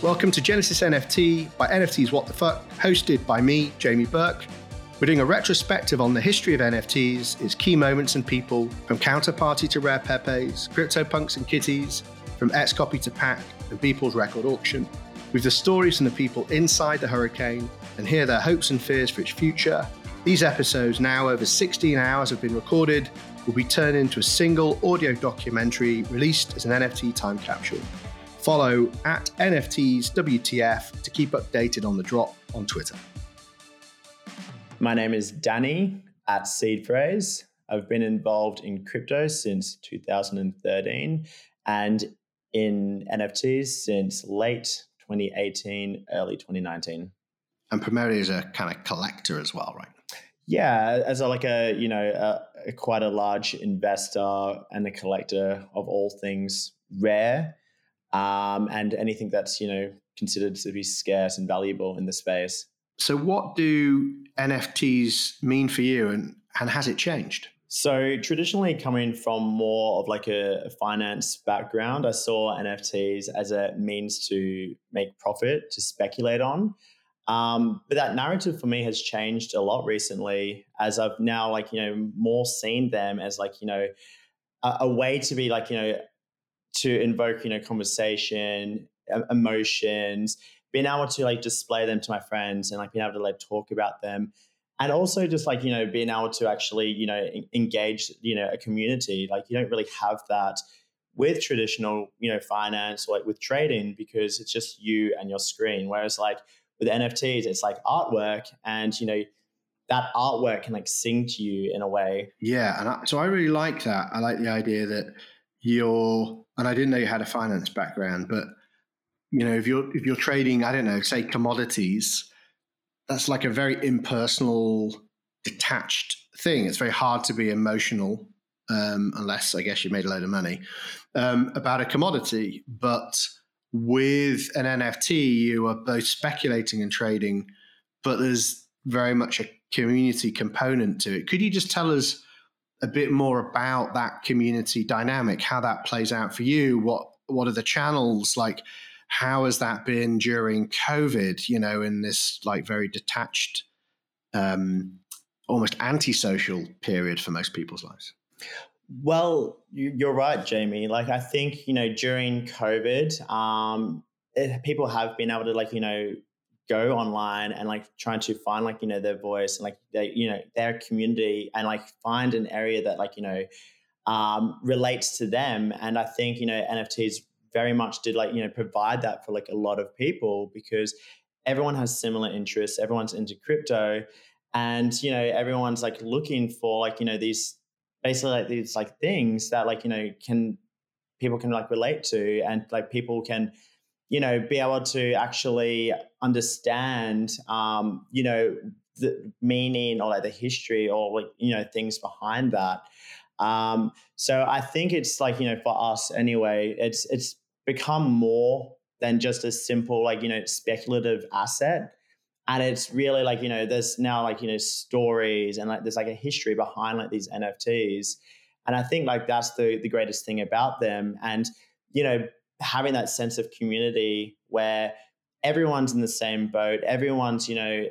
Welcome to Genesis NFT by NFTs What the Fuck, hosted by me, Jamie Burke. We're doing a retrospective on the history of NFTs, its key moments and people, from Counterparty to Rare Pepes, CryptoPunks and Kitties, from Xcopy to Pak, and Beeple's record auction, with the stories from the people inside the hurricane and hear their hopes and fears for its future. These episodes, now over 16 hours, have been recorded, will be turned into a single audio documentary released as an NFT time capsule. Follow at NFTs WTF to keep updated on the drop on Twitter. My name is Danny at Seed Phrase. I've been involved in crypto since 2013 and in NFTs since late 2018, early 2019. And primarily as a kind of collector as well, right? Yeah, as a, like a you know a, a quite a large investor and a collector of all things rare, um, and anything that's you know considered to be scarce and valuable in the space. So, what do NFTs mean for you, and and has it changed? So traditionally coming from more of like a, finance background, I saw NFTs as a means to make profit, to speculate on. Um, but that narrative for me has changed a lot recently as I've now like, you know, more seen them as like, you know, a, a way to be like, you know, to invoke, you know, conversation, emotions, being able to like display them to my friends and like being able to like talk about them and also just like you know being able to actually you know engage you know a community. Like you don't really have that with traditional you know finance or like with trading because it's just you and your screen. Whereas like with nfts it's like artwork and you know that artwork can like sing to you in a way. Yeah and I, so i really like that. I like the idea that you're and i didn't know you had a finance background but you know if you're if you're trading i don't know say commodities that's like a very impersonal, detached thing. It's very hard to be emotional um, unless I guess you made a load of money um, about a commodity. But with an NFT, you are both speculating and trading, but there's very much a community component to it. Could you just tell us a bit more about that community dynamic, how that plays out for you? What what are the channels like? how has that been during COVID, you know, in this like very detached, um, almost antisocial period for most people's lives? Well, you're right, Jamie. Like, I think, you know, during COVID, um, it, people have been able to, like, you know, go online and like trying to find like you know their voice and like they you know their community and like find an area that like you know um, relates to them. And i think you know nfts very much did like you know provide that for like a lot of people because everyone has similar interests everyone's into crypto and you know everyone's like looking for like you know these basically like these like things that like you know can people can like relate to and like people can you know be able to actually understand um you know the meaning or like the history or like you know things behind that um, so I think it's like, you know, for us anyway, it's it's become more than just a simple, like, you know, speculative asset. And it's really like, you know, there's now like, you know, stories and like there's like a history behind like these NFTs. And I think like that's the the greatest thing about them. And, you know, having that sense of community where everyone's in the same boat, everyone's, you know,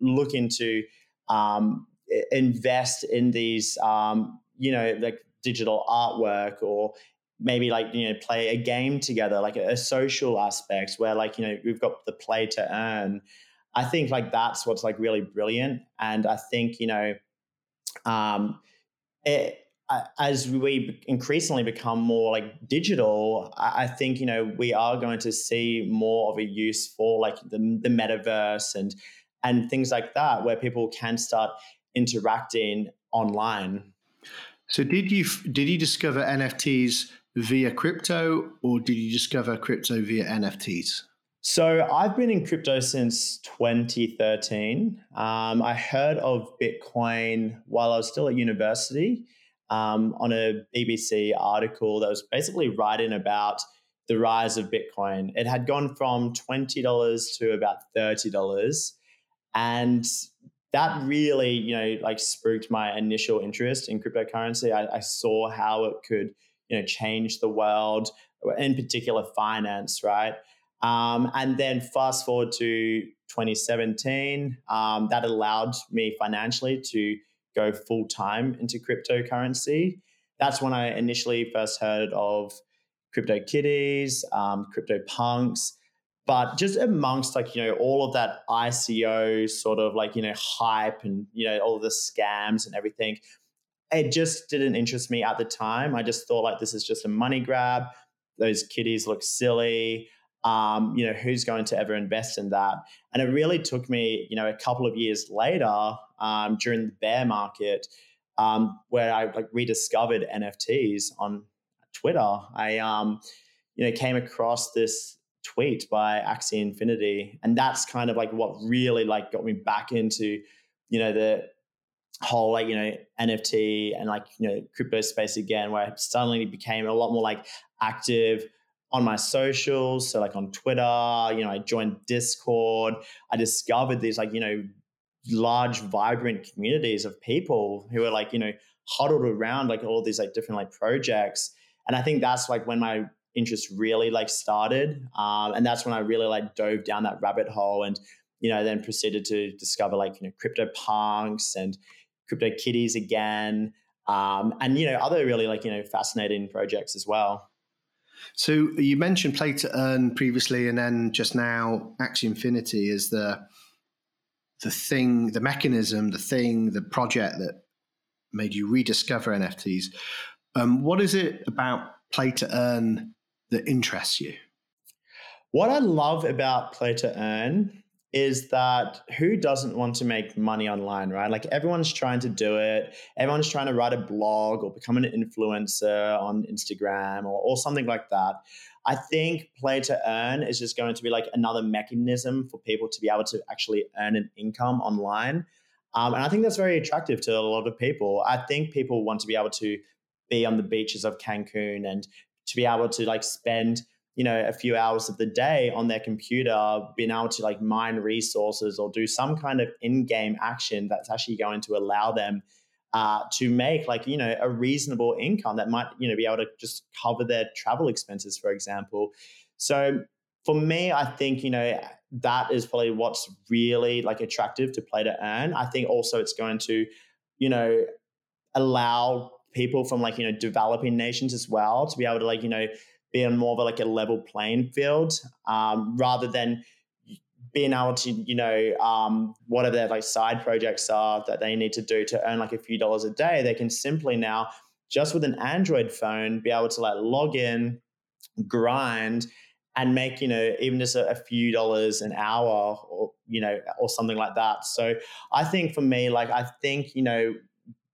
looking to um, invest in these um, you know, like digital artwork or maybe like you know play a game together like a, a, social aspect where like you know we've got the play to earn. I think like that's what's like really brilliant. And i think you know um it as we increasingly become more like digital i think you know we are going to see more of a use for like the, the metaverse and and things like that where people can start interacting online so did you did you discover NFTs via crypto, or did you discover crypto via NFTs? So I've been in crypto since 2013. Um, I heard of Bitcoin while I was still at university um, on a BBC article that was basically writing about the rise of Bitcoin. It had gone from $20 to about $30. And that really, you know, like spooked my initial interest in cryptocurrency. I, I, saw how it could, you know, change the world, in particular finance, right? Um, and then fast forward to 2017, um, that allowed me financially to go full time into cryptocurrency. That's when I initially first heard of crypto kitties, um, crypto punks, but just amongst like you know all of that ICO sort of like you know hype and you know all the scams and everything, it just didn't interest me at the time. I just thought like this is just a money grab. Those kitties look silly. Um, you know who's going to ever invest in that? And it really took me you know a couple of years later um, during the bear market um, where I like rediscovered NFTs on Twitter. I um, you know came across this tweet by Axie Infinity, and that's kind of like what really like got me back into you know the whole like you know NFT and like you know crypto space again, where I suddenly became a lot more like active on my socials. So like on Twitter, you know, I joined Discord. I discovered these like you know large, vibrant communities of people who are like you know huddled around like all these like different like projects. And I think that's like when my interest really like started. Um, and that's when I really like dove down that rabbit hole and, you know, then proceeded to discover like, you know, crypto punks and crypto kitties again. Um, and, you know, other really like, you know, fascinating projects as well. So you mentioned play to earn previously, and then just now Axie Infinity is the the thing, the mechanism, the thing, the project that made you rediscover NFTs. Um, what is it about play to earn that interests you? What I love about play to earn is that who doesn't want to make money online, right? Like everyone's trying to do it. Everyone's trying to write a blog or become an influencer on Instagram or, or something like that. I think play to earn is just going to be like another mechanism for people to be able to actually earn an income online. Um, and I think that's very attractive to a lot of people. I think people want to be able to be on the beaches of Cancun and to be able to like spend you know a few hours of the day on their computer being able to like mine resources or do some kind of in-game action that's actually going to allow them uh, to make like you know a reasonable income that might you know be able to just cover their travel expenses for example. So for me i think you know that is probably what's really like attractive to play to earn. I think also it's going to you know allow people from like you know developing nations as well to be able to like you know be on more of a, like a level playing field um, rather than being able to you know um, whatever their like side projects are that they need to do to earn like a few dollars a day they can simply now just with an android phone be able to like log in grind and make you know even just a, a, few dollars an hour or you know or something like that. So i think for me like i think you know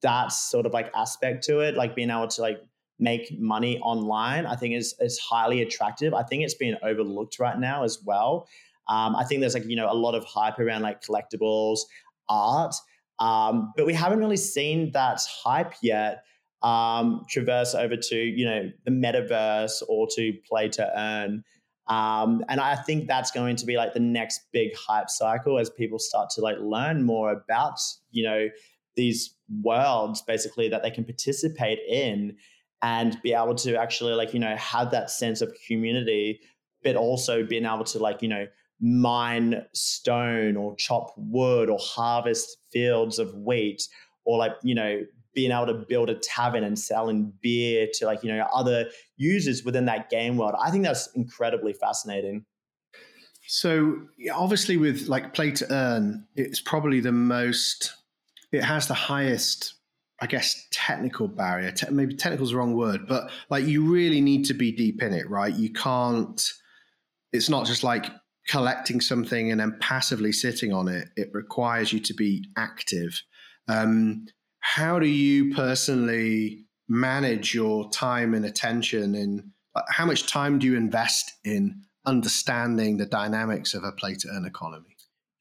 that sort of like aspect to it, like being able to like make money online, I think is is highly attractive. I think it's being overlooked right now as well. Um, I think there's like you know a lot of hype around like collectibles, art, um, but we haven't really seen that hype yet um, traverse over to you know the metaverse or to play to earn. Um, and I think that's going to be like the next big hype cycle as people start to like learn more about you know these worlds basically that they can participate in and be able to actually like you know have that sense of community but also being able to like you know mine stone or chop wood or harvest fields of wheat or like you know being able to build a tavern and selling beer to like you know other users within that game world. I think that's incredibly fascinating. So obviously with like play to earn it's probably the most it has the highest I guess technical barrier. Te- maybe technical is the wrong word, but like you really need to be deep in it, right? You can't. It's not just like collecting something and then passively sitting on it. It requires you to be active. Um, how do you personally manage your time and attention? And how much time do you invest in understanding the dynamics of a play to earn economy?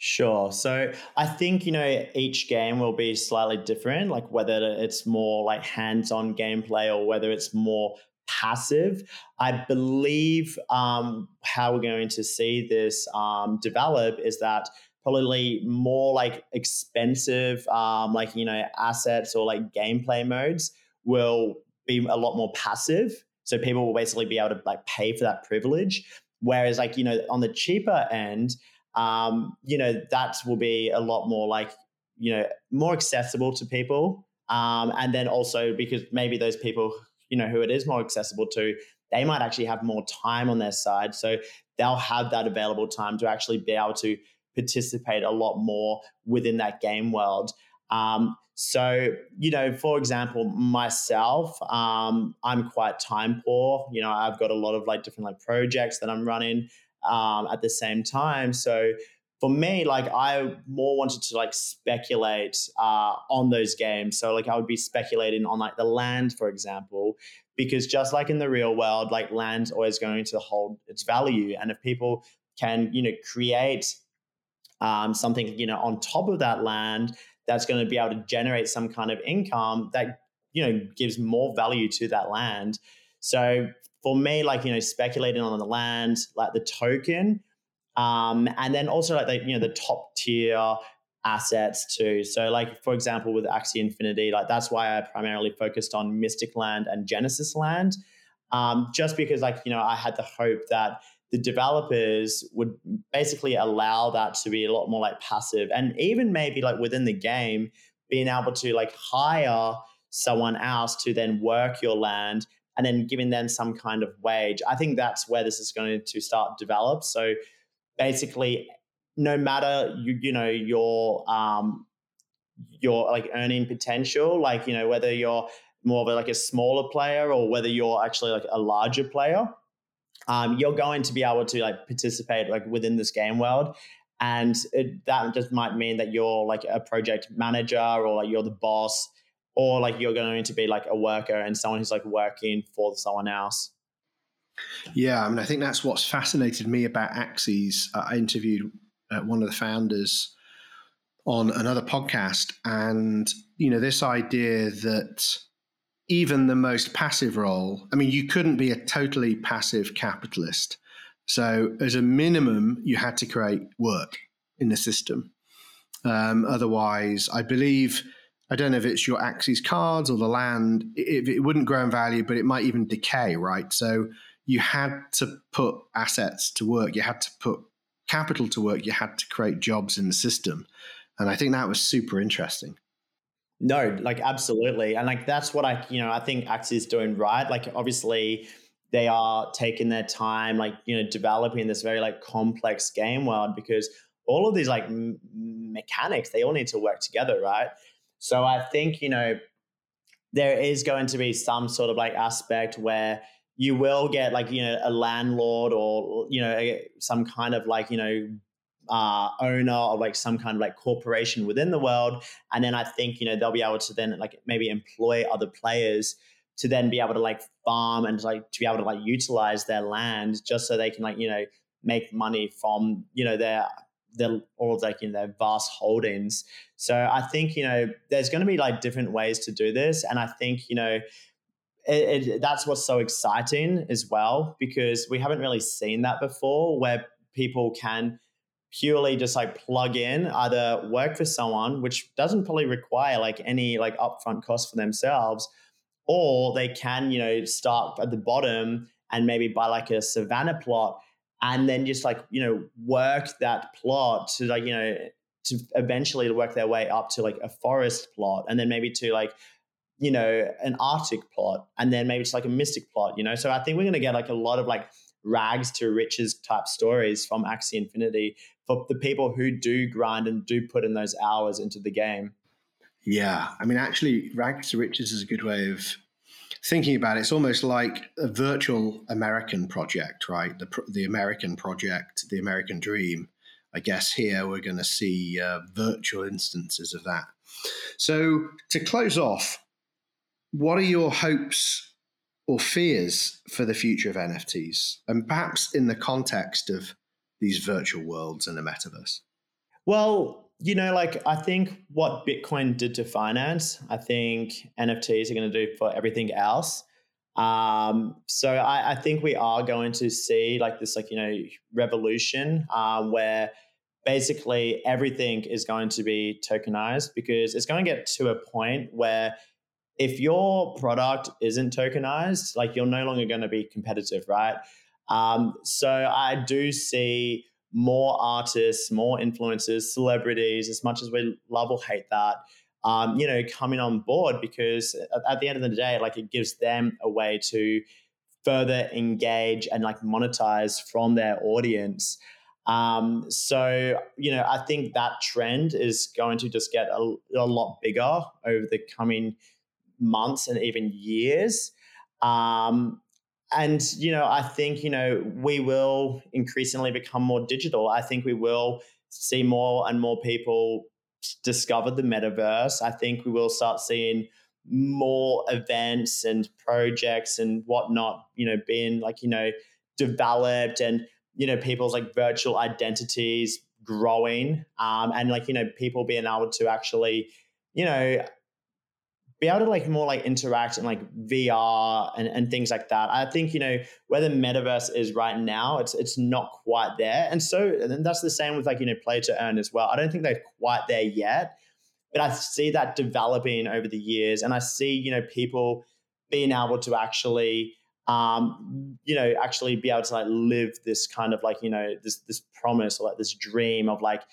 Sure. So I think, you know, each game will be slightly different, like whether it's more like hands on gameplay or whether it's more passive. I believe um, how we're going to see this um, develop is that probably more like expensive, um, like, you know, assets or like gameplay modes will be a lot more passive. So people will basically be able to like pay for that privilege Whereas, like, you know, on the cheaper end, um, you know, that will be a lot more like, you know, more accessible to people. Um, and then also because maybe those people, you know, who it is more accessible to, they might actually have more time on their side. So they'll have that available time to actually be able to participate a lot more within that game world. Um, so, you know, for example, myself, um, I'm quite time poor. You know, I've got a lot of like different like projects that I'm running um, at the same time. So, for me, like I more wanted to like speculate uh, on those games. So, like I would be speculating on like the land, for example, because just like in the real world, like land's always going to hold its value, and if people can, you know, create um, something, you know, on top of that land that's going to be able to generate some kind of income that you know gives more value to that land. So for me, like you know, speculating on the land, like the token, um, and then also like the you know the top tier assets too. So like for example, with Axie Infinity, like that's why I primarily focused on Mystic Land and Genesis Land, um, just because like you know I had the hope that the developers would basically allow that to be a lot more like passive and even maybe like within the game being able to like hire someone else to then work your land and then giving them some kind of wage. I think that's where this is going to start develop. So basically no matter you you know your um your like earning potential like you know whether you're more of a, like a smaller player or whether you're actually like a larger player um, you're going to be able to like participate like within this game world. And it, that just might mean that you're like a project manager or like you're the boss or like you're going to be like a worker and someone who's like working for someone else yeah i mean i think that's what's fascinated me about Axies. uh, i interviewed uh, one of the founders on another podcast and you know this idea that even the most passive role, I mean, you couldn't be a totally passive capitalist. So, as a minimum, you had to create work in the system. Um, otherwise, I believe, I don't know if it's your Axies cards or the land, it, it wouldn't grow in value, but it might even decay, right? So, you had to put assets to work, you had to put capital to work, you had to create jobs in the system. And I think that was super interesting. No, like absolutely. And like that's what I, you know, I think Axie is doing right. Like obviously they are taking their time, like, you know, developing this very like complex game world because all of these like m- mechanics, they all need to work together, right? So I think, you know, there is going to be some sort of like aspect where you will get like, you know, a landlord or, you know, some kind of like, you know, uh, owner or like some kind of like corporation within the world. And then I think, you know, they'll be able to then like maybe employ other players to then be able to like farm and like to be able to like utilize their land just so they can like, you know, make money from, you know, their their all like you know their vast holdings. So I think, you know, there's gonna be like different ways to do this. And I think, you know, it, it, that's what's so exciting as well because we haven't really seen that before where people can purely just like plug in, either work for someone, which doesn't probably require like any like upfront cost for themselves, or they can, you know, start at the bottom and maybe buy like a savannah plot and then just like, you know, work that plot to like, you know, to eventually work their way up to like a forest plot and then maybe to like, you know, an Arctic plot and then maybe just like a mystic plot, you know. So I think we're gonna get like a lot of like rags to riches type stories from Axie Infinity for the people who do grind and do put in those hours into the game. Yeah, I mean, actually, rags to riches is a good way of thinking about it. It's almost like a virtual American project, right? The the American project, the American dream. I guess here we're going to see uh, virtual instances of that. So to close off, what are your hopes or fears for the future of NFTs, and perhaps in the context of these virtual worlds and the metaverse? Well, you know, like I think what Bitcoin did to finance, I think NFTs are going to do for everything else. Um, so I, I, think we are going to see like this, like you know, revolution um, where basically everything is going to be tokenized because it's going to get to a point where if your product isn't tokenized, like you're no longer going to be competitive, right? Um, so I do see more artists, more influencers, celebrities, as much as we love or hate that, um, you know, coming on board because at the end of the day, like it gives them a way to further engage and like monetize from their audience. Um, so, you know, I think that trend is going to just get a, a lot bigger over the coming months and even years. Um, and, you know, I think, you know, we will increasingly become more digital. I think we will see more and more people discover the metaverse. I think we will start seeing more events and projects and whatnot, you know, being like, you know, developed and, you know, people's like virtual identities growing. Um, and like, you know, people being able to actually, you know, be able to like more like interact in like VR and, and things like that. I think, you know, where the metaverse is right now, it's it's not quite there. And so and that's the same with like, you know, play to earn as well. I don't think they're quite there yet, but I see that developing over the years. And I see, you know, people being able to actually um, you know, actually be able to like live this kind of like, you know, this this promise or like this dream of like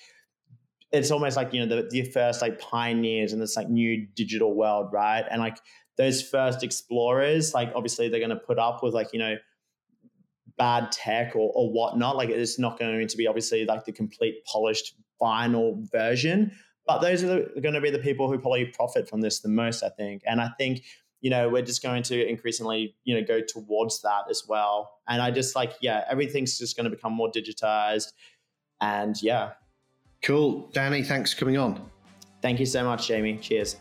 it's almost like you know the, the first like pioneers in this like new digital world right? And like those first explorers like obviously they're going to put up with like you know bad tech or, or whatnot. Like it's not going to be obviously like the complete polished final version. But those are going to be the people who probably profit from this the most i think. And i think you know we're just going to increasingly you know go towards that as well. And i just like yeah everything's just going to become more digitized. And yeah Cool. Danny, thanks for coming on. Thank you so much, Jamie. Cheers.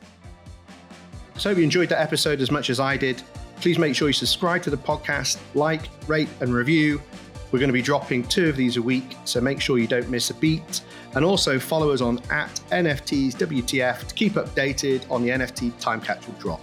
So, if you enjoyed that episode as much as I did, please make sure you subscribe to the podcast, like, rate, and review. We're going to be dropping two of these a week, so make sure you don't miss a beat. And also follow us on at NFTs WTF to keep updated on the NFT time capsule drop.